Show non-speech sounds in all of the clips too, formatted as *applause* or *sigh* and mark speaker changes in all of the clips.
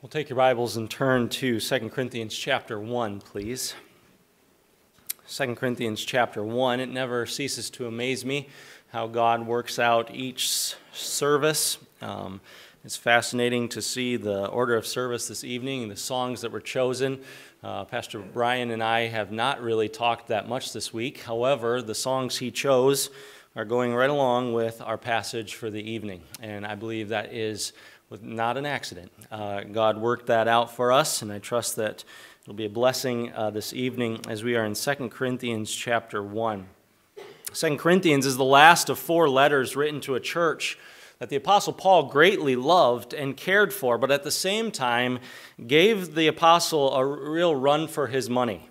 Speaker 1: We'll take your Bibles and turn to 2 Corinthians chapter 1, please. 2 Corinthians chapter 1. It never ceases to amaze me how God works out each service. Um, it's fascinating to see the order of service this evening the songs that were chosen. Uh, Pastor Brian and I have not really talked that much this week. However, the songs he chose are going right along with our passage for the evening. And I believe that is with not an accident. Uh, God worked that out for us, and I trust that it'll be a blessing uh, this evening as we are in 2 Corinthians chapter 1. 2 Corinthians is the last of four letters written to a church that the Apostle Paul greatly loved and cared for, but at the same time gave the Apostle a real run for his money.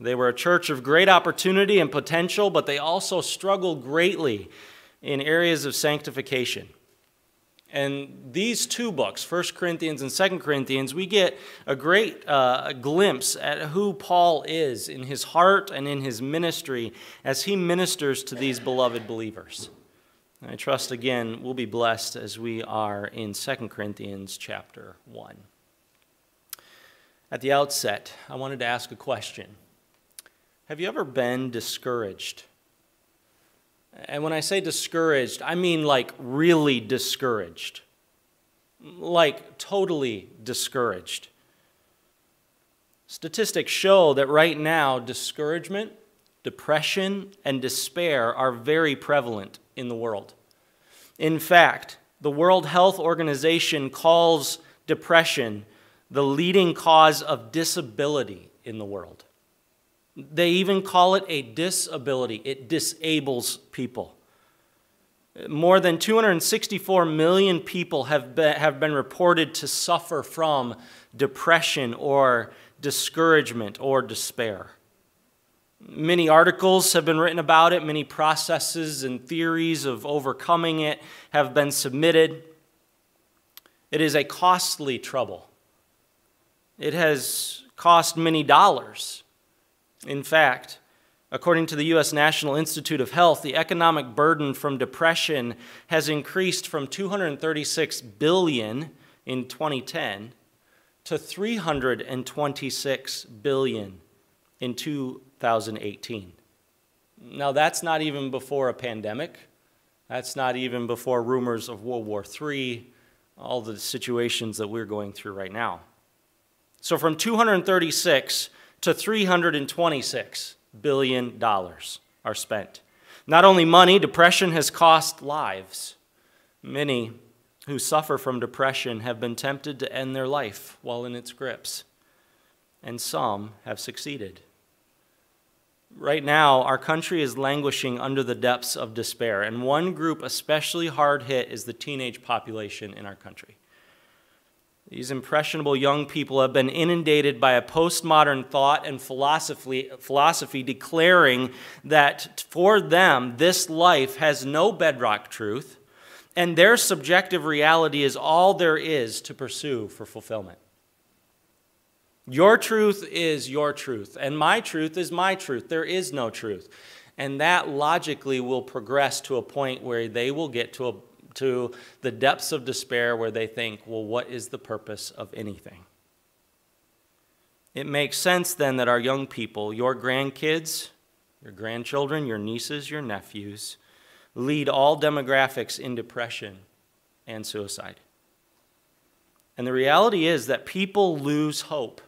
Speaker 1: They were a church of great opportunity and potential, but they also struggled greatly in areas of sanctification. And these two books, 1 Corinthians and 2 Corinthians, we get a great uh, glimpse at who Paul is in his heart and in his ministry as he ministers to these beloved believers. I trust again we'll be blessed as we are in 2 Corinthians chapter 1. At the outset, I wanted to ask a question Have you ever been discouraged? And when I say discouraged, I mean like really discouraged, like totally discouraged. Statistics show that right now, discouragement, depression, and despair are very prevalent in the world. In fact, the World Health Organization calls depression the leading cause of disability in the world. They even call it a disability, it disables people. More than 264 million people have been, have been reported to suffer from depression or discouragement or despair. Many articles have been written about it, many processes and theories of overcoming it have been submitted. It is a costly trouble. It has cost many dollars. In fact, according to the U.S. National Institute of Health, the economic burden from depression has increased from 236 billion in 2010 to 326 billion in 2018. Now, that's not even before a pandemic. That's not even before rumors of World War III, all the situations that we're going through right now. So, from 236 to 326 billion dollars are spent. Not only money, depression has cost lives. Many who suffer from depression have been tempted to end their life while in its grips, and some have succeeded. Right now, our country is languishing under the depths of despair, and one group especially hard hit is the teenage population in our country. These impressionable young people have been inundated by a postmodern thought and philosophy, philosophy declaring that for them, this life has no bedrock truth, and their subjective reality is all there is to pursue for fulfillment. Your truth is your truth, and my truth is my truth. There is no truth. And that logically will progress to a point where they will get to a to the depths of despair where they think, well, what is the purpose of anything? It makes sense then that our young people, your grandkids, your grandchildren, your nieces, your nephews, lead all demographics in depression and suicide. And the reality is that people lose hope.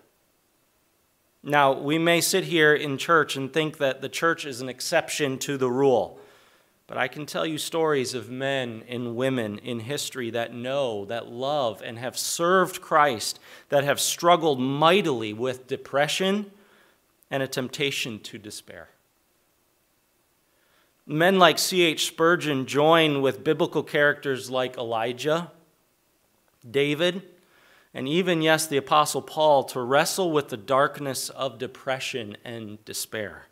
Speaker 1: Now, we may sit here in church and think that the church is an exception to the rule. But I can tell you stories of men and women in history that know, that love, and have served Christ, that have struggled mightily with depression and a temptation to despair. Men like C.H. Spurgeon join with biblical characters like Elijah, David, and even, yes, the Apostle Paul to wrestle with the darkness of depression and despair.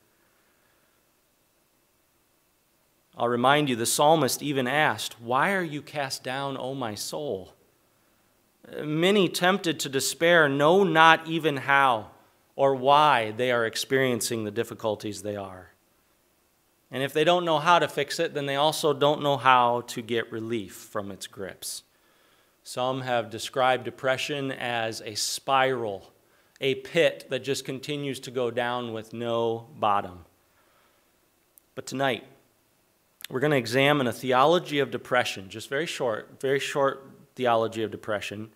Speaker 1: I'll remind you, the psalmist even asked, Why are you cast down, O my soul? Many tempted to despair know not even how or why they are experiencing the difficulties they are. And if they don't know how to fix it, then they also don't know how to get relief from its grips. Some have described depression as a spiral, a pit that just continues to go down with no bottom. But tonight, we're going to examine a theology of depression, just very short, very short theology of depression.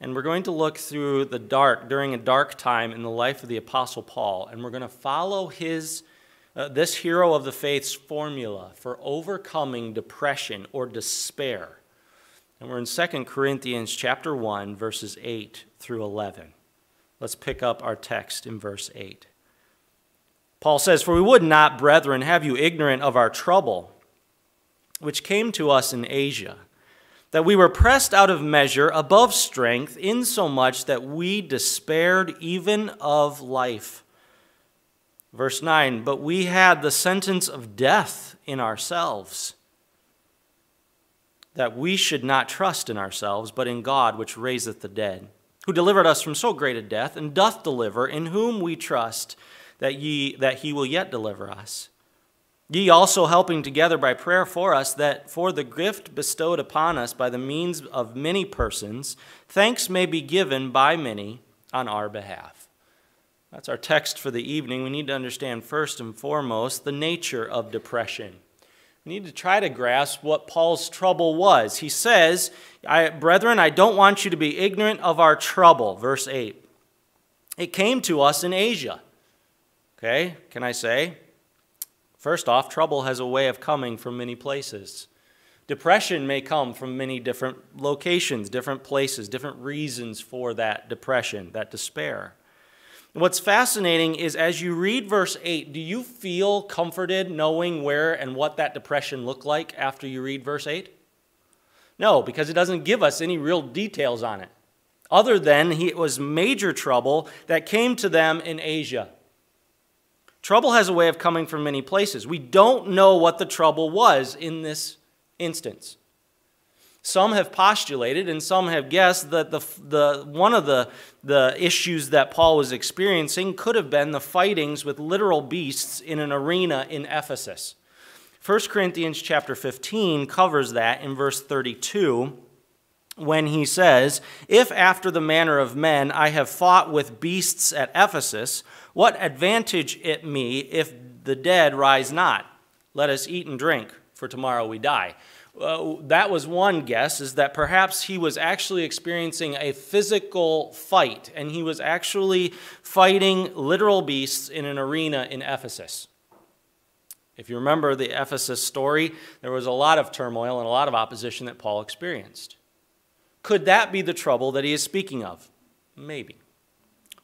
Speaker 1: And we're going to look through the dark, during a dark time in the life of the Apostle Paul, and we're going to follow his, uh, this hero of the faith's formula for overcoming depression or despair. And we're in 2 Corinthians chapter 1, verses 8 through 11. Let's pick up our text in verse 8. Paul says, For we would not, brethren, have you ignorant of our trouble, which came to us in Asia, that we were pressed out of measure above strength, insomuch that we despaired even of life. Verse 9, But we had the sentence of death in ourselves that we should not trust in ourselves, but in God which raiseth the dead, who delivered us from so great a death, and doth deliver, in whom we trust that, ye, that he will yet deliver us. Ye also helping together by prayer for us, that for the gift bestowed upon us by the means of many persons, thanks may be given by many on our behalf. That's our text for the evening. We need to understand first and foremost the nature of depression. We need to try to grasp what Paul's trouble was. He says, I, Brethren, I don't want you to be ignorant of our trouble. Verse 8. It came to us in Asia. Okay, can I say? First off, trouble has a way of coming from many places. Depression may come from many different locations, different places, different reasons for that depression, that despair. What's fascinating is as you read verse 8, do you feel comforted knowing where and what that depression looked like after you read verse 8? No, because it doesn't give us any real details on it, other than he, it was major trouble that came to them in Asia. Trouble has a way of coming from many places. We don't know what the trouble was in this instance. Some have postulated and some have guessed that the, the, one of the, the issues that Paul was experiencing could have been the fightings with literal beasts in an arena in Ephesus. 1 Corinthians chapter 15 covers that in verse 32 when he says, If after the manner of men I have fought with beasts at Ephesus, what advantage it me if the dead rise not? Let us eat and drink, for tomorrow we die that was one guess, is that perhaps he was actually experiencing a physical fight, and he was actually fighting literal beasts in an arena in Ephesus. If you remember the Ephesus story, there was a lot of turmoil and a lot of opposition that Paul experienced. Could that be the trouble that he is speaking of? Maybe.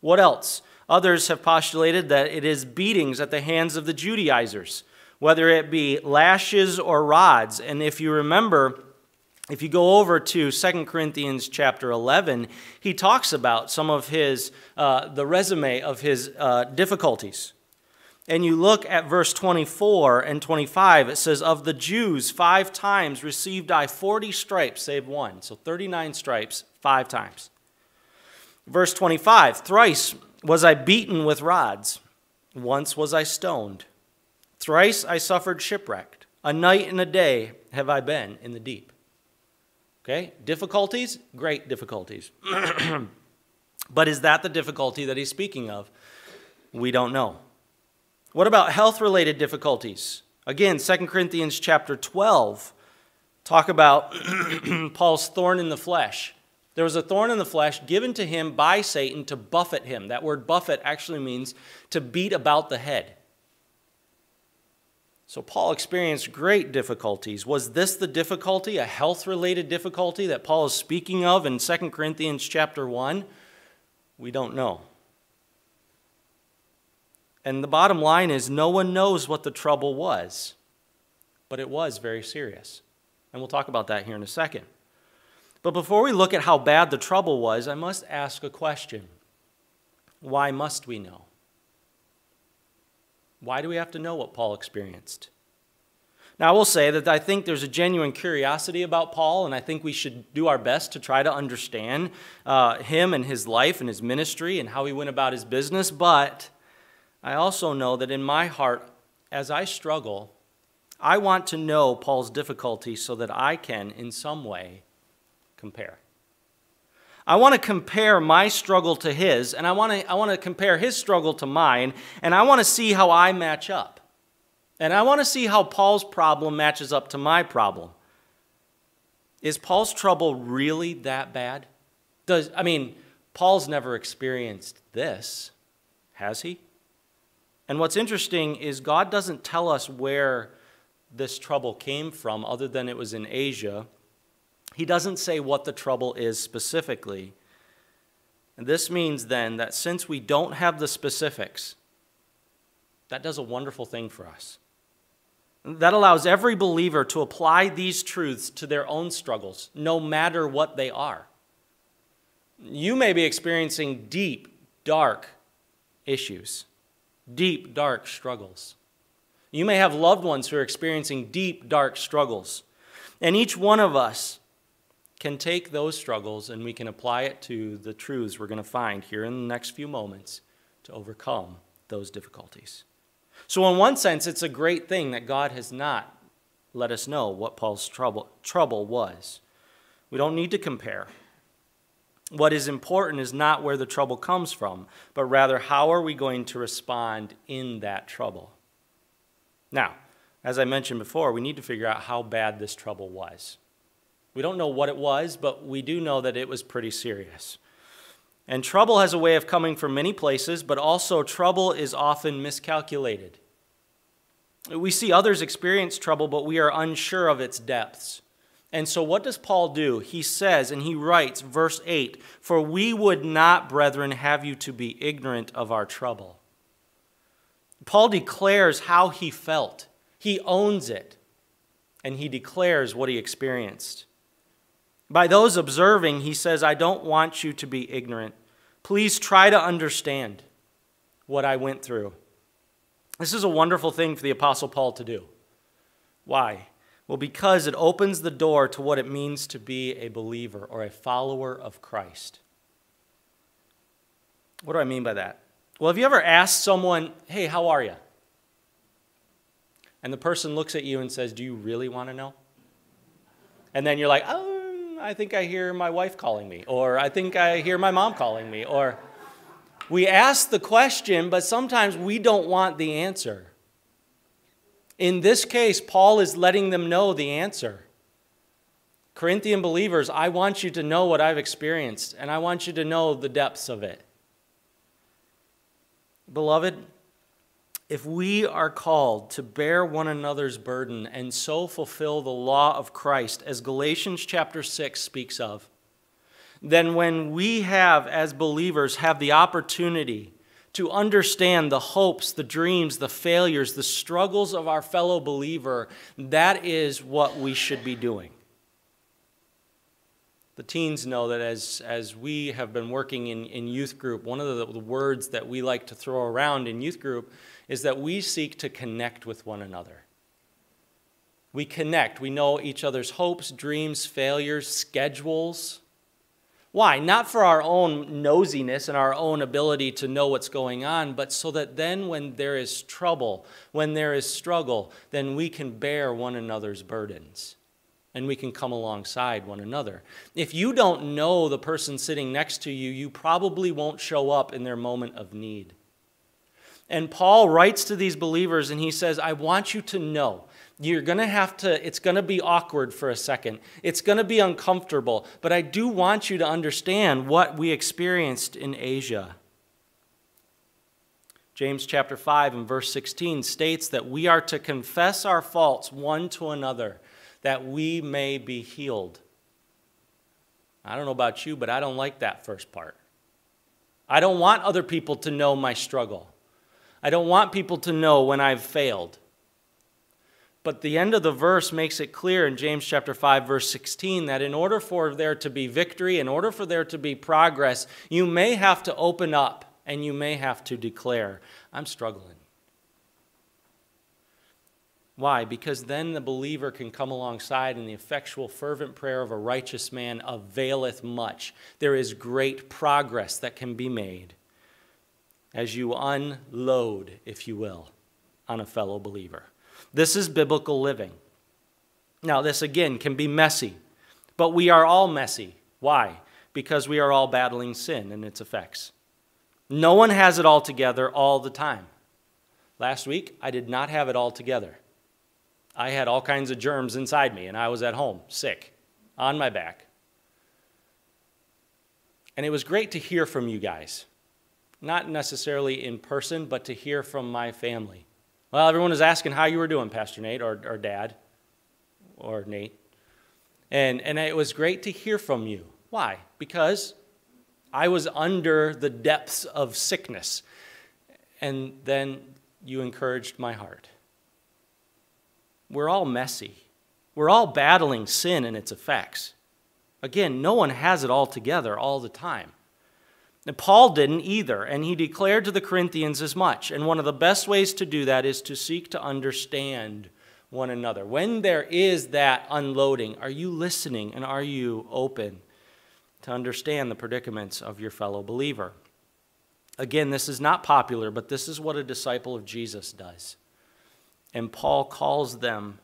Speaker 1: What else? Others have postulated that it is beatings at the hands of the Judaizers whether it be lashes or rods. And if you remember, if you go over to 2 Corinthians chapter 11, he talks about some of his, uh, the resume of his uh, difficulties. And you look at verse 24 and 25, it says, Of the Jews, five times received I 40 stripes, save one. So 39 stripes, five times. Verse 25, Thrice was I beaten with rods, once was I stoned. Thrice I suffered shipwrecked. A night and a day have I been in the deep. Okay? Difficulties? Great difficulties. *clears throat* but is that the difficulty that he's speaking of? We don't know. What about health related difficulties? Again, 2 Corinthians chapter 12 talk about *clears throat* Paul's thorn in the flesh. There was a thorn in the flesh given to him by Satan to buffet him. That word buffet actually means to beat about the head. So Paul experienced great difficulties. Was this the difficulty, a health-related difficulty that Paul is speaking of in 2 Corinthians chapter 1? We don't know. And the bottom line is no one knows what the trouble was, but it was very serious. And we'll talk about that here in a second. But before we look at how bad the trouble was, I must ask a question. Why must we know? Why do we have to know what Paul experienced? Now, I will say that I think there's a genuine curiosity about Paul, and I think we should do our best to try to understand uh, him and his life and his ministry and how he went about his business. But I also know that in my heart, as I struggle, I want to know Paul's difficulty so that I can, in some way, compare. I want to compare my struggle to his, and I want to, I want to compare his struggle to mine, and I want to see how I match up. And I want to see how Paul's problem matches up to my problem. Is Paul's trouble really that bad? Does, I mean, Paul's never experienced this, has he? And what's interesting is God doesn't tell us where this trouble came from, other than it was in Asia. He doesn't say what the trouble is specifically. And this means then that since we don't have the specifics, that does a wonderful thing for us. That allows every believer to apply these truths to their own struggles, no matter what they are. You may be experiencing deep, dark issues, deep, dark struggles. You may have loved ones who are experiencing deep, dark struggles. And each one of us can take those struggles and we can apply it to the truths we're going to find here in the next few moments to overcome those difficulties. So, in one sense, it's a great thing that God has not let us know what Paul's trouble, trouble was. We don't need to compare. What is important is not where the trouble comes from, but rather how are we going to respond in that trouble. Now, as I mentioned before, we need to figure out how bad this trouble was. We don't know what it was, but we do know that it was pretty serious. And trouble has a way of coming from many places, but also trouble is often miscalculated. We see others experience trouble, but we are unsure of its depths. And so, what does Paul do? He says, and he writes, verse 8 For we would not, brethren, have you to be ignorant of our trouble. Paul declares how he felt, he owns it, and he declares what he experienced. By those observing, he says, I don't want you to be ignorant. Please try to understand what I went through. This is a wonderful thing for the Apostle Paul to do. Why? Well, because it opens the door to what it means to be a believer or a follower of Christ. What do I mean by that? Well, have you ever asked someone, hey, how are you? And the person looks at you and says, do you really want to know? And then you're like, oh, I think I hear my wife calling me, or I think I hear my mom calling me, or we ask the question, but sometimes we don't want the answer. In this case, Paul is letting them know the answer. Corinthian believers, I want you to know what I've experienced, and I want you to know the depths of it. Beloved, if we are called to bear one another's burden and so fulfill the law of Christ, as Galatians chapter 6 speaks of, then when we have, as believers, have the opportunity to understand the hopes, the dreams, the failures, the struggles of our fellow believer, that is what we should be doing. The teens know that as, as we have been working in, in youth group, one of the, the words that we like to throw around in youth group is that we seek to connect with one another. We connect. We know each other's hopes, dreams, failures, schedules. Why? Not for our own nosiness and our own ability to know what's going on, but so that then when there is trouble, when there is struggle, then we can bear one another's burdens and we can come alongside one another. If you don't know the person sitting next to you, you probably won't show up in their moment of need. And Paul writes to these believers and he says, I want you to know. You're going to have to, it's going to be awkward for a second. It's going to be uncomfortable. But I do want you to understand what we experienced in Asia. James chapter 5 and verse 16 states that we are to confess our faults one to another that we may be healed. I don't know about you, but I don't like that first part. I don't want other people to know my struggle. I don't want people to know when I've failed. But the end of the verse makes it clear in James chapter 5 verse 16 that in order for there to be victory, in order for there to be progress, you may have to open up and you may have to declare, I'm struggling. Why? Because then the believer can come alongside, and the effectual, fervent prayer of a righteous man availeth much. There is great progress that can be made as you unload, if you will, on a fellow believer. This is biblical living. Now, this again can be messy, but we are all messy. Why? Because we are all battling sin and its effects. No one has it all together all the time. Last week, I did not have it all together. I had all kinds of germs inside me, and I was at home, sick, on my back. And it was great to hear from you guys. Not necessarily in person, but to hear from my family. Well, everyone was asking how you were doing, Pastor Nate, or, or Dad, or Nate. And, and it was great to hear from you. Why? Because I was under the depths of sickness. And then you encouraged my heart. We're all messy. We're all battling sin and its effects. Again, no one has it all together all the time. And Paul didn't either, and he declared to the Corinthians as much. And one of the best ways to do that is to seek to understand one another. When there is that unloading, are you listening and are you open to understand the predicaments of your fellow believer? Again, this is not popular, but this is what a disciple of Jesus does. And Paul calls them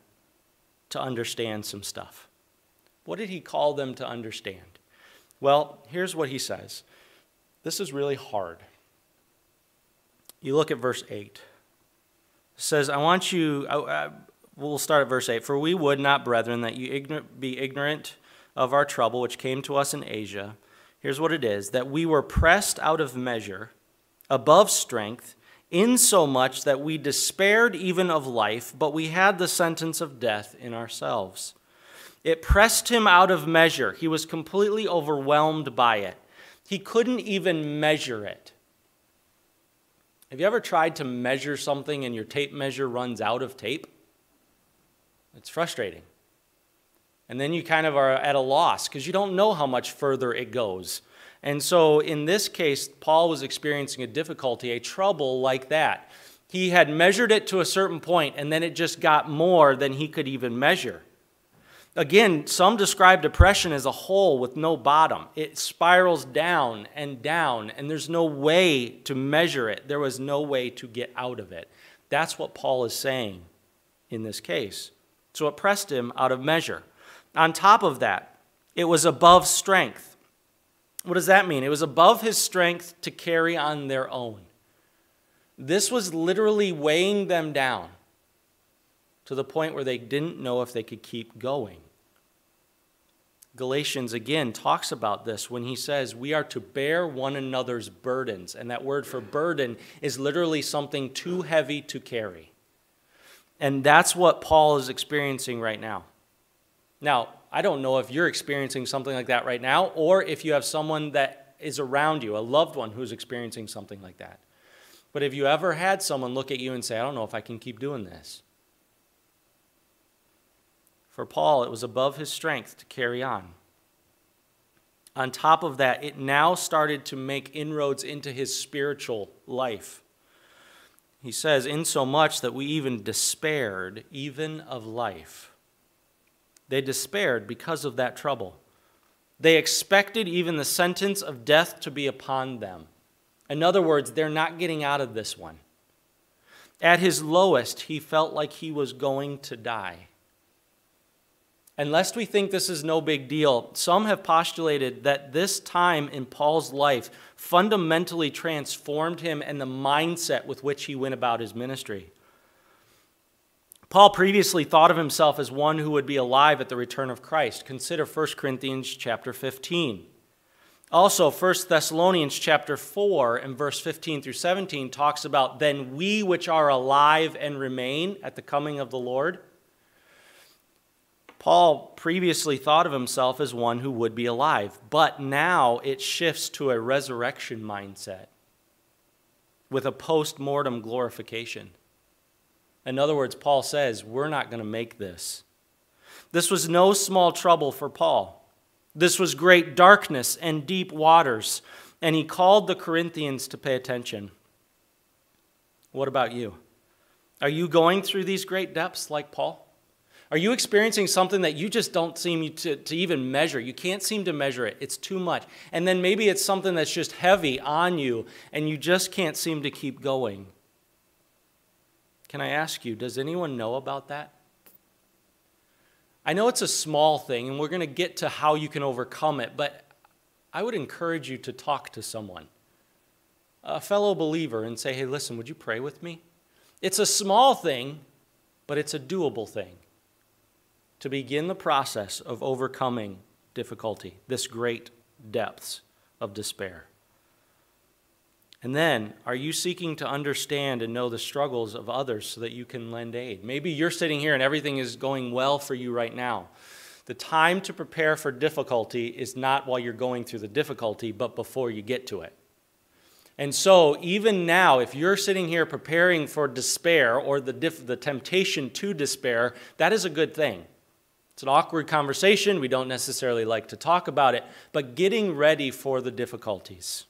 Speaker 1: to understand some stuff. What did he call them to understand? Well, here's what he says. This is really hard. You look at verse 8. It says, I want you, I, we'll start at verse 8. For we would not, brethren, that you be ignorant of our trouble which came to us in Asia. Here's what it is that we were pressed out of measure, above strength, insomuch that we despaired even of life, but we had the sentence of death in ourselves. It pressed him out of measure. He was completely overwhelmed by it. He couldn't even measure it. Have you ever tried to measure something and your tape measure runs out of tape? It's frustrating. And then you kind of are at a loss because you don't know how much further it goes. And so in this case, Paul was experiencing a difficulty, a trouble like that. He had measured it to a certain point, and then it just got more than he could even measure. Again, some describe depression as a hole with no bottom. It spirals down and down, and there's no way to measure it. There was no way to get out of it. That's what Paul is saying in this case. So it pressed him out of measure. On top of that, it was above strength. What does that mean? It was above his strength to carry on their own. This was literally weighing them down to the point where they didn't know if they could keep going. Galatians again talks about this when he says we are to bear one another's burdens. And that word for burden is literally something too heavy to carry. And that's what Paul is experiencing right now. Now, I don't know if you're experiencing something like that right now, or if you have someone that is around you, a loved one who's experiencing something like that. But have you ever had someone look at you and say, I don't know if I can keep doing this? For Paul, it was above his strength to carry on. On top of that, it now started to make inroads into his spiritual life. He says, insomuch that we even despaired, even of life. They despaired because of that trouble. They expected even the sentence of death to be upon them. In other words, they're not getting out of this one. At his lowest, he felt like he was going to die. And lest we think this is no big deal, some have postulated that this time in Paul's life fundamentally transformed him and the mindset with which he went about his ministry. Paul previously thought of himself as one who would be alive at the return of Christ. Consider 1 Corinthians chapter 15. Also, 1 Thessalonians chapter 4 and verse 15 through 17 talks about then we which are alive and remain at the coming of the Lord. Paul previously thought of himself as one who would be alive, but now it shifts to a resurrection mindset with a post mortem glorification. In other words, Paul says, We're not going to make this. This was no small trouble for Paul. This was great darkness and deep waters, and he called the Corinthians to pay attention. What about you? Are you going through these great depths like Paul? Are you experiencing something that you just don't seem to, to even measure? You can't seem to measure it. It's too much. And then maybe it's something that's just heavy on you and you just can't seem to keep going. Can I ask you, does anyone know about that? I know it's a small thing, and we're going to get to how you can overcome it, but I would encourage you to talk to someone, a fellow believer, and say, hey, listen, would you pray with me? It's a small thing, but it's a doable thing to begin the process of overcoming difficulty, this great depths of despair. And then, are you seeking to understand and know the struggles of others so that you can lend aid? Maybe you're sitting here and everything is going well for you right now. The time to prepare for difficulty is not while you're going through the difficulty, but before you get to it. And so, even now, if you're sitting here preparing for despair or the, the temptation to despair, that is a good thing. It's an awkward conversation. We don't necessarily like to talk about it, but getting ready for the difficulties.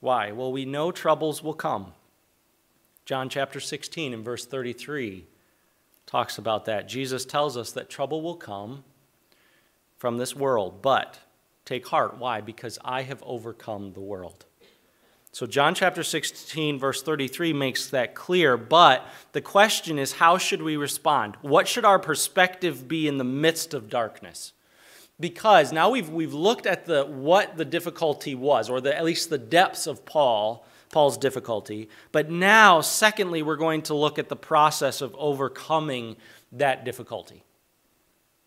Speaker 1: Why? Well, we know troubles will come. John chapter 16 and verse 33 talks about that. Jesus tells us that trouble will come from this world, but take heart. Why? Because I have overcome the world. So, John chapter 16, verse 33 makes that clear. But the question is, how should we respond? What should our perspective be in the midst of darkness? because now we've, we've looked at the, what the difficulty was, or the, at least the depths of Paul, Paul's difficulty. But now, secondly, we're going to look at the process of overcoming that difficulty.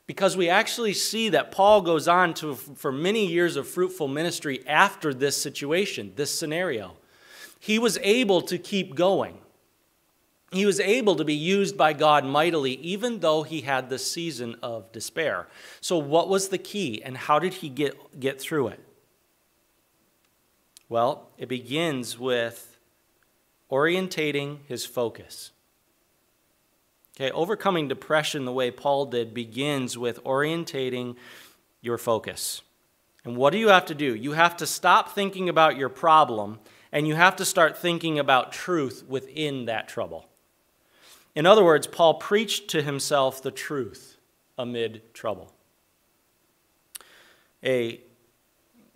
Speaker 1: Because we actually see that Paul goes on to, for many years of fruitful ministry after this situation, this scenario. He was able to keep going he was able to be used by God mightily, even though he had the season of despair. So, what was the key, and how did he get, get through it? Well, it begins with orientating his focus. Okay, overcoming depression the way Paul did begins with orientating your focus. And what do you have to do? You have to stop thinking about your problem and you have to start thinking about truth within that trouble. In other words, Paul preached to himself the truth amid trouble. A,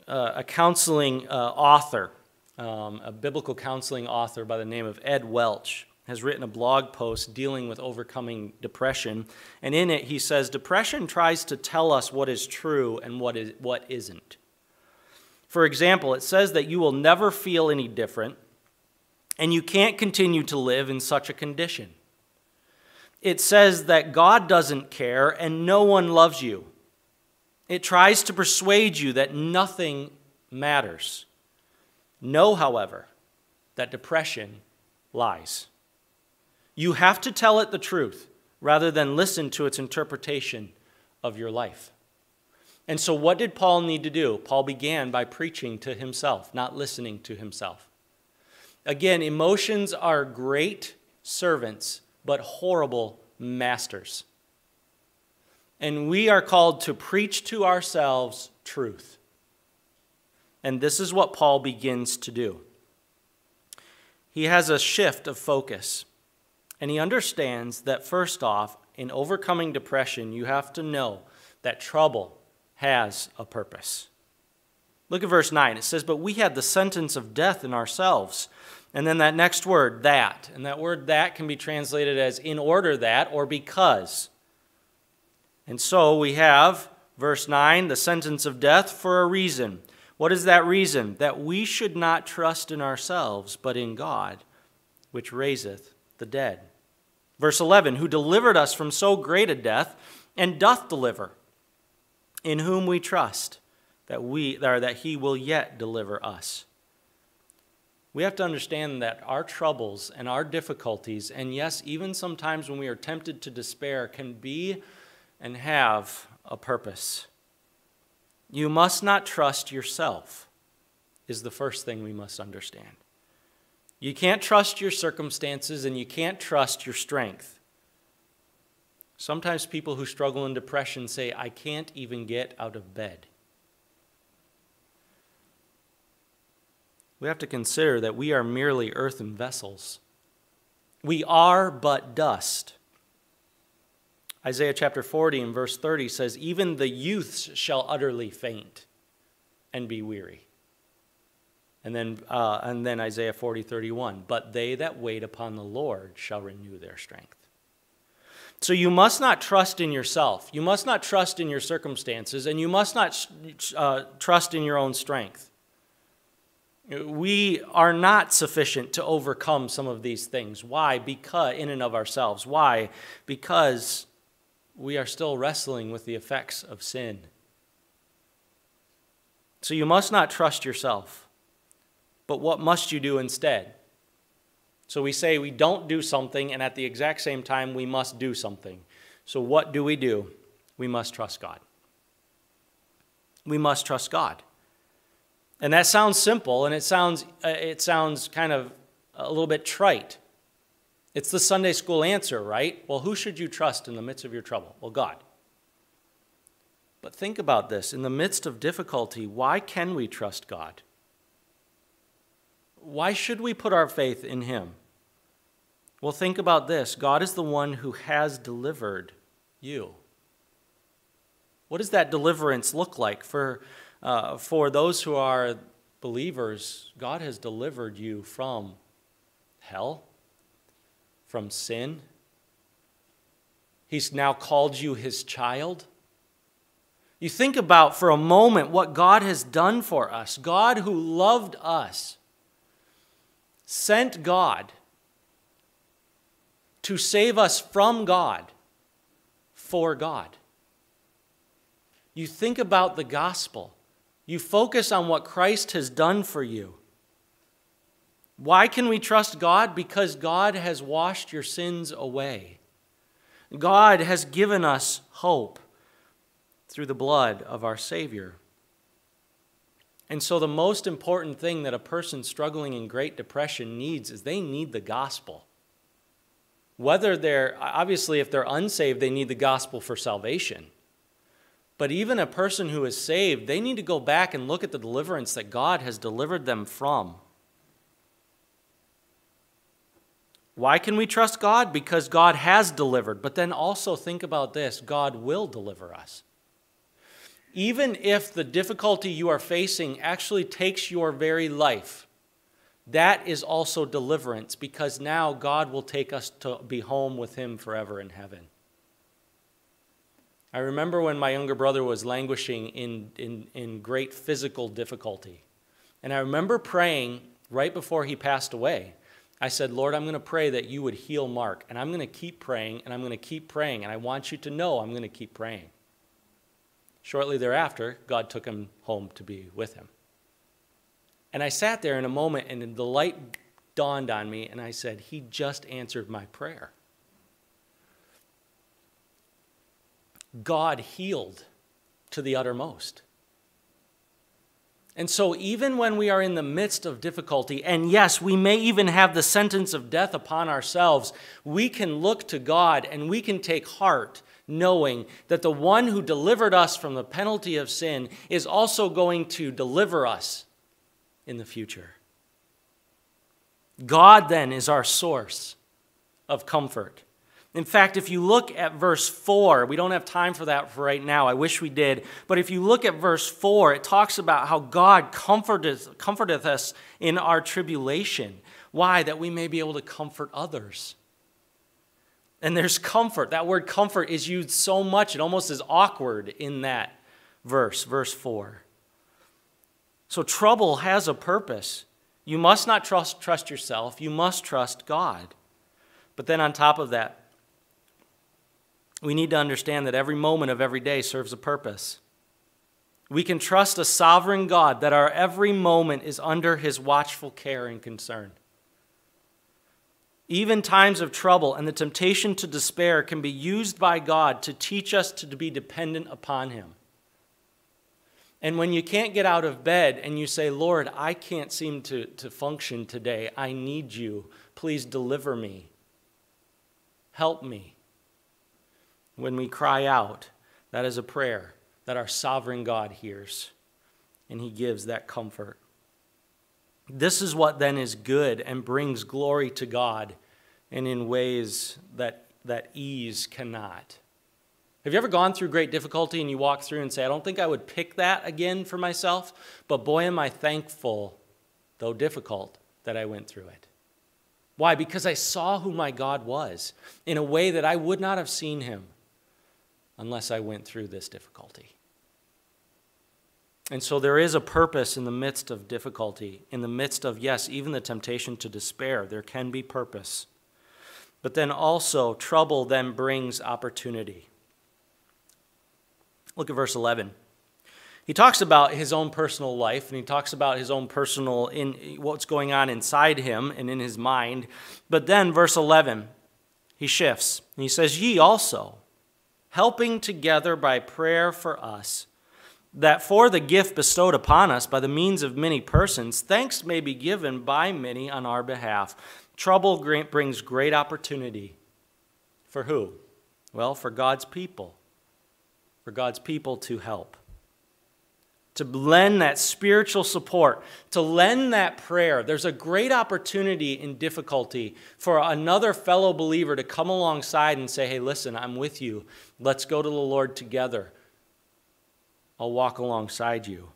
Speaker 1: uh, a counseling uh, author, um, a biblical counseling author by the name of Ed Welch, has written a blog post dealing with overcoming depression. And in it, he says depression tries to tell us what is true and what, is, what isn't. For example, it says that you will never feel any different, and you can't continue to live in such a condition it says that God doesn't care and no one loves you. It tries to persuade you that nothing matters. Know, however, that depression lies. You have to tell it the truth rather than listen to its interpretation of your life. And so, what did Paul need to do? Paul began by preaching to himself, not listening to himself. Again, emotions are great servants but horrible masters. And we are called to preach to ourselves truth. And this is what Paul begins to do. He has a shift of focus. And he understands that, first off, in overcoming depression, you have to know that trouble has a purpose. Look at verse 9. It says, But we had the sentence of death in ourselves and then that next word, that. And that word that can be translated as in order that or because. And so we have, verse 9, the sentence of death for a reason. What is that reason? That we should not trust in ourselves, but in God, which raiseth the dead. Verse 11, who delivered us from so great a death and doth deliver, in whom we trust that, we, or that he will yet deliver us. We have to understand that our troubles and our difficulties, and yes, even sometimes when we are tempted to despair, can be and have a purpose. You must not trust yourself, is the first thing we must understand. You can't trust your circumstances and you can't trust your strength. Sometimes people who struggle in depression say, I can't even get out of bed. we have to consider that we are merely earthen vessels. We are but dust. Isaiah chapter 40 and verse 30 says, Even the youths shall utterly faint and be weary. And then, uh, and then Isaiah 40, 31, but they that wait upon the Lord shall renew their strength. So you must not trust in yourself. You must not trust in your circumstances, and you must not uh, trust in your own strength. We are not sufficient to overcome some of these things. Why? Because, in and of ourselves. Why? Because we are still wrestling with the effects of sin. So you must not trust yourself. But what must you do instead? So we say we don't do something, and at the exact same time, we must do something. So what do we do? We must trust God. We must trust God. And that sounds simple, and it sounds, uh, it sounds kind of a little bit trite. It's the Sunday school answer, right? Well, who should you trust in the midst of your trouble? Well, God. But think about this. In the midst of difficulty, why can we trust God? Why should we put our faith in Him? Well, think about this God is the one who has delivered you. What does that deliverance look like? For, uh, for those who are believers, God has delivered you from hell, from sin. He's now called you his child. You think about for a moment what God has done for us. God who loved us sent God to save us from God for God. You think about the gospel, you focus on what Christ has done for you. Why can we trust God? Because God has washed your sins away. God has given us hope through the blood of our Savior. And so, the most important thing that a person struggling in Great Depression needs is they need the gospel. Whether they're, obviously, if they're unsaved, they need the gospel for salvation. But even a person who is saved, they need to go back and look at the deliverance that God has delivered them from. Why can we trust God? Because God has delivered. But then also think about this God will deliver us even if the difficulty you are facing actually takes your very life, that is also deliverance because now God will take us to be home with Him forever in heaven. I remember when my younger brother was languishing in, in, in great physical difficulty. And I remember praying right before he passed away. I said, Lord, I'm going to pray that you would heal Mark. And I'm going to keep praying, and I'm going to keep praying. And I want you to know I'm going to keep praying. Shortly thereafter, God took him home to be with him. And I sat there in a moment, and the light dawned on me, and I said, He just answered my prayer. God healed to the uttermost. And so, even when we are in the midst of difficulty, and yes, we may even have the sentence of death upon ourselves, we can look to God and we can take heart knowing that the one who delivered us from the penalty of sin is also going to deliver us in the future. God then is our source of comfort. In fact, if you look at verse 4, we don't have time for that for right now. I wish we did. But if you look at verse 4, it talks about how God comforteth, comforteth us in our tribulation. Why? That we may be able to comfort others. And there's comfort. That word comfort is used so much, it almost is awkward in that verse, verse 4. So trouble has a purpose. You must not trust, trust yourself, you must trust God. But then on top of that, we need to understand that every moment of every day serves a purpose. We can trust a sovereign God that our every moment is under his watchful care and concern. Even times of trouble and the temptation to despair can be used by God to teach us to be dependent upon Him. And when you can't get out of bed and you say, Lord, I can't seem to, to function today, I need you. Please deliver me. Help me. When we cry out, that is a prayer that our sovereign God hears, and He gives that comfort. This is what then is good and brings glory to God and in ways that, that ease cannot. Have you ever gone through great difficulty and you walk through and say, I don't think I would pick that again for myself, but boy, am I thankful, though difficult, that I went through it. Why? Because I saw who my God was in a way that I would not have seen him unless I went through this difficulty. And so there is a purpose in the midst of difficulty, in the midst of, yes, even the temptation to despair. There can be purpose. But then also, trouble then brings opportunity. Look at verse 11. He talks about his own personal life and he talks about his own personal in what's going on inside him and in his mind. But then verse 11, he shifts and he says, "Ye also, helping together by prayer for us, that for the gift bestowed upon us by the means of many persons, thanks may be given by many on our behalf. Trouble brings great opportunity. For who? Well, for God's people. For God's people to help. To lend that spiritual support, to lend that prayer. There's a great opportunity in difficulty for another fellow believer to come alongside and say, Hey, listen, I'm with you. Let's go to the Lord together. I'll walk alongside you.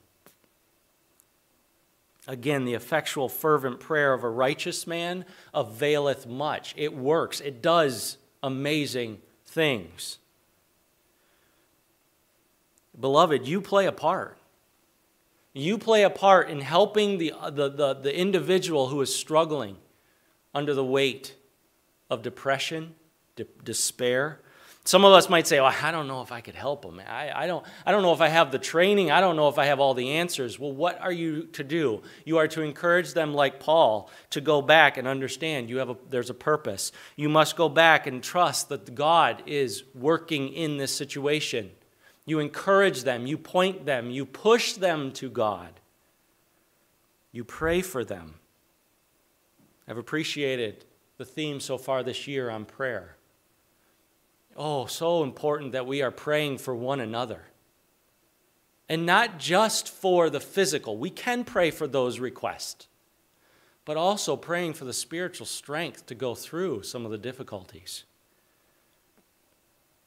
Speaker 1: Again, the effectual, fervent prayer of a righteous man availeth much. It works, it does amazing things. Beloved, you play a part. You play a part in helping the, uh, the, the, the individual who is struggling under the weight of depression, de- despair, some of us might say, well, I don't know if I could help them. I, I, don't, I don't know if I have the training. I don't know if I have all the answers. Well, what are you to do? You are to encourage them, like Paul, to go back and understand you have a, there's a purpose. You must go back and trust that God is working in this situation. You encourage them, you point them, you push them to God. You pray for them. I've appreciated the theme so far this year on prayer. Oh, so important that we are praying for one another. And not just for the physical. We can pray for those requests, but also praying for the spiritual strength to go through some of the difficulties.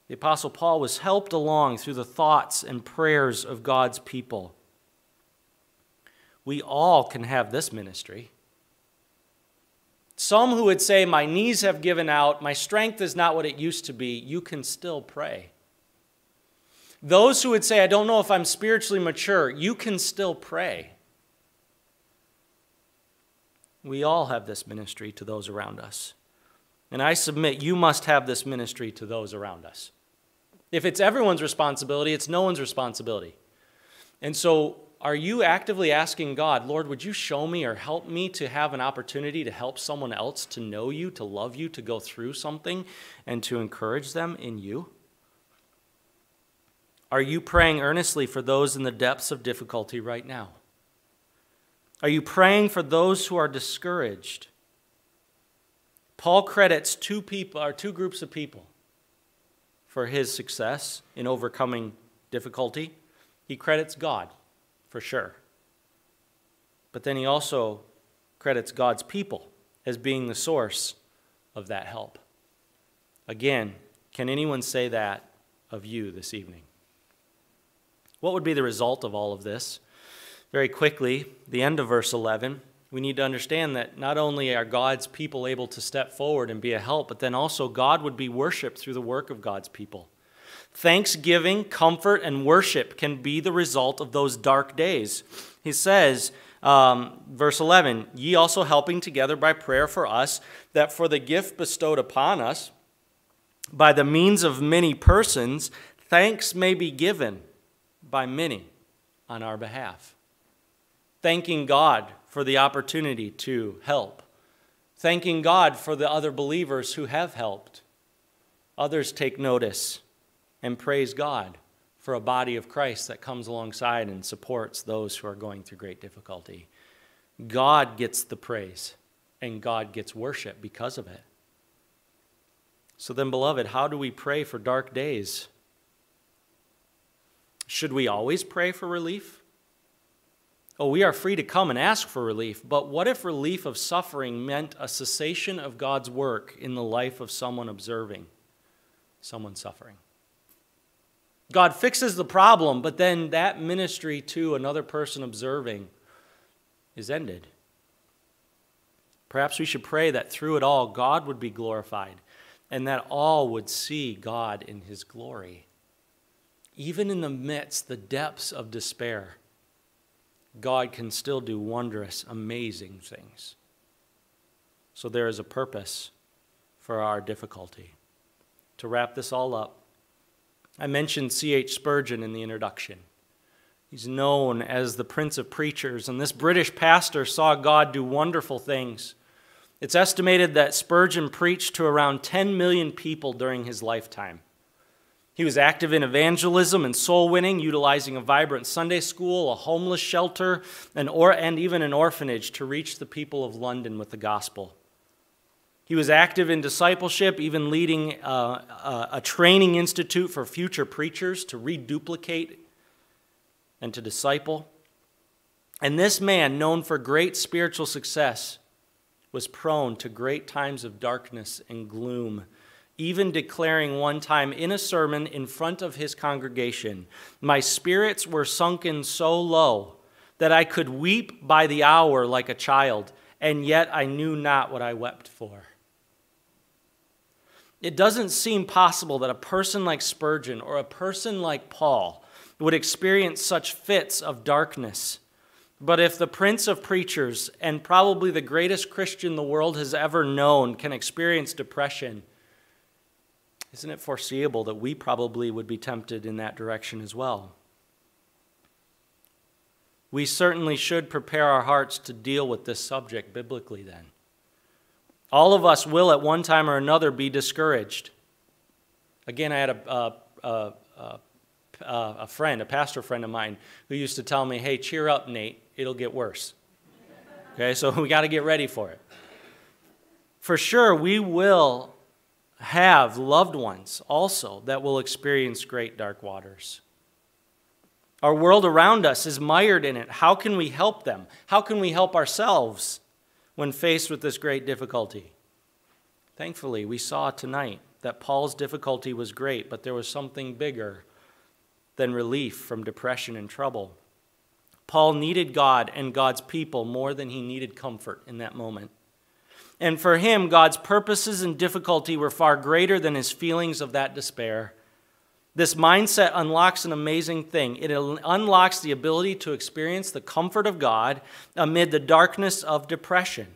Speaker 1: The Apostle Paul was helped along through the thoughts and prayers of God's people. We all can have this ministry. Some who would say, My knees have given out, my strength is not what it used to be, you can still pray. Those who would say, I don't know if I'm spiritually mature, you can still pray. We all have this ministry to those around us. And I submit you must have this ministry to those around us. If it's everyone's responsibility, it's no one's responsibility. And so are you actively asking God, Lord, would you show me or help me to have an opportunity to help someone else to know you, to love you, to go through something, and to encourage them in you? Are you praying earnestly for those in the depths of difficulty right now? Are you praying for those who are discouraged? Paul credits two people or two groups of people for his success in overcoming difficulty. He credits God for sure. But then he also credits God's people as being the source of that help. Again, can anyone say that of you this evening? What would be the result of all of this? Very quickly, the end of verse 11, we need to understand that not only are God's people able to step forward and be a help, but then also God would be worshiped through the work of God's people. Thanksgiving, comfort, and worship can be the result of those dark days. He says, um, verse 11, Ye also helping together by prayer for us, that for the gift bestowed upon us, by the means of many persons, thanks may be given by many on our behalf. Thanking God for the opportunity to help. Thanking God for the other believers who have helped. Others take notice and praise God for a body of Christ that comes alongside and supports those who are going through great difficulty. God gets the praise and God gets worship because of it. So then, beloved, how do we pray for dark days? Should we always pray for relief? Oh, we are free to come and ask for relief, but what if relief of suffering meant a cessation of God's work in the life of someone observing, someone suffering? God fixes the problem, but then that ministry to another person observing is ended. Perhaps we should pray that through it all, God would be glorified and that all would see God in his glory. Even in the midst, the depths of despair, God can still do wondrous, amazing things. So there is a purpose for our difficulty. To wrap this all up, I mentioned C.H. Spurgeon in the introduction. He's known as the Prince of Preachers, and this British pastor saw God do wonderful things. It's estimated that Spurgeon preached to around 10 million people during his lifetime. He was active in evangelism and soul winning, utilizing a vibrant Sunday school, a homeless shelter, and, or, and even an orphanage to reach the people of London with the gospel. He was active in discipleship, even leading a, uh, a, a training institute for future preachers to reduplicate and to disciple. And this man, known for great spiritual success, was prone to great times of darkness and gloom, even declaring one time in a sermon in front of his congregation, My spirits were sunken so low that I could weep by the hour like a child, and yet I knew not what I wept for. It doesn't seem possible that a person like Spurgeon or a person like Paul would experience such fits of darkness but if the prince of preachers and probably the greatest Christian the world has ever known can experience depression, isn't it foreseeable that we probably would be tempted in that direction as well? We certainly should prepare our hearts to deal with this subject biblically then. All of us will at one time or another be discouraged. Again, I had a, a, a, a, friend, a pastor friend of mine, who used to tell me, Hey, cheer up, Nate it'll get worse. Okay, so *laughs* we got to get ready for it. For sure, we will have loved ones also that will experience great dark waters. Our world around us is mired in it. How can we help them? How can we help ourselves when faced with this great difficulty? Thankfully, we saw tonight that Paul's difficulty was great, but there was something bigger than relief from depression and trouble. Paul needed God and God's people more than he needed comfort in that moment. And for him, God's purposes and difficulty were far greater than his feelings of that despair. This mindset unlocks an amazing thing. It unlocks the ability to experience the comfort of God amid the darkness of depression.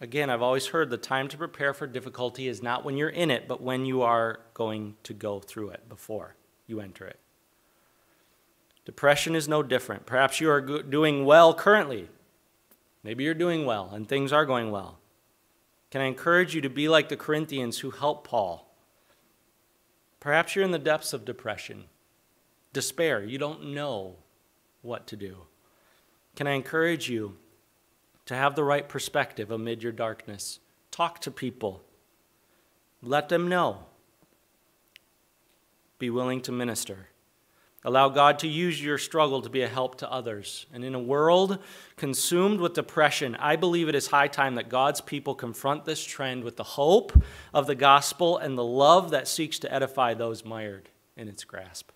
Speaker 1: Again, I've always heard the time to prepare for difficulty is not when you're in it, but when you are going to go through it before you enter it. Depression is no different. Perhaps you are doing well currently. Maybe you're doing well and things are going well. Can I encourage you to be like the Corinthians who helped Paul? Perhaps you're in the depths of depression, despair. You don't know what to do. Can I encourage you to have the right perspective amid your darkness? Talk to people, let them know. Be willing to minister. Allow God to use your struggle to be a help to others. And in a world consumed with depression, I believe it is high time that God's people confront this trend with the hope of the gospel and the love that seeks to edify those mired in its grasp.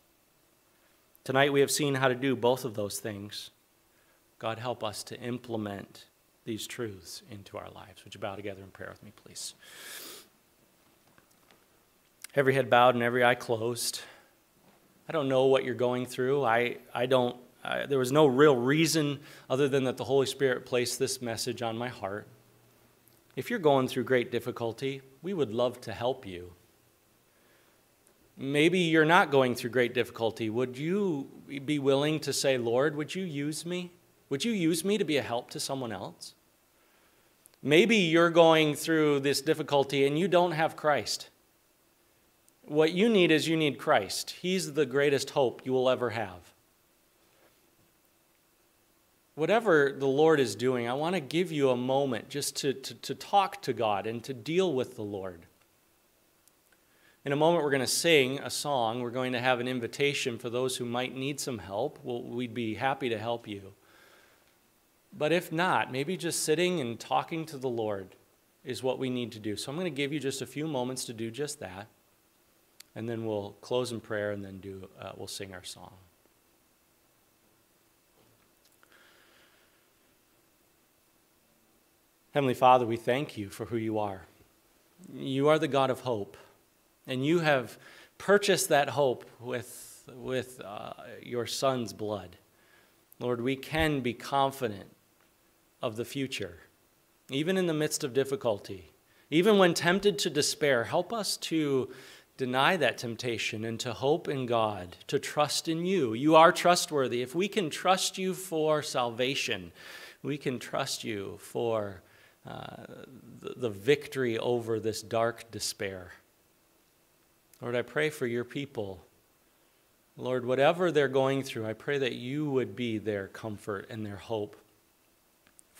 Speaker 1: Tonight we have seen how to do both of those things. God help us to implement these truths into our lives. Would you bow together in prayer with me, please? Every head bowed and every eye closed. I don't know what you're going through. I, I don't, I, there was no real reason other than that the Holy Spirit placed this message on my heart. If you're going through great difficulty, we would love to help you. Maybe you're not going through great difficulty. Would you be willing to say, Lord, would you use me? Would you use me to be a help to someone else? Maybe you're going through this difficulty and you don't have Christ. What you need is you need Christ. He's the greatest hope you will ever have. Whatever the Lord is doing, I want to give you a moment just to, to, to talk to God and to deal with the Lord. In a moment, we're going to sing a song. We're going to have an invitation for those who might need some help. We'll, we'd be happy to help you. But if not, maybe just sitting and talking to the Lord is what we need to do. So I'm going to give you just a few moments to do just that and then we'll close in prayer and then do uh, we'll sing our song Heavenly Father, we thank you for who you are. You are the God of hope, and you have purchased that hope with, with uh, your Son's blood. Lord, we can be confident of the future, even in the midst of difficulty. Even when tempted to despair, help us to deny that temptation and to hope in God, to trust in you. You are trustworthy. If we can trust you for salvation, we can trust you for uh, the, the victory over this dark despair. Lord, I pray for your people. Lord, whatever they're going through, I pray that you would be their comfort and their hope.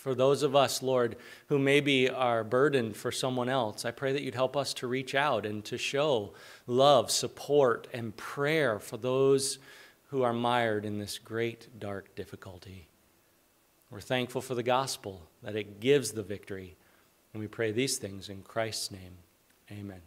Speaker 1: For those of us, Lord, who maybe are burdened for someone else, I pray that you'd help us to reach out and to show love, support, and prayer for those who are mired in this great dark difficulty. We're thankful for the gospel, that it gives the victory. And we pray these things in Christ's name. Amen.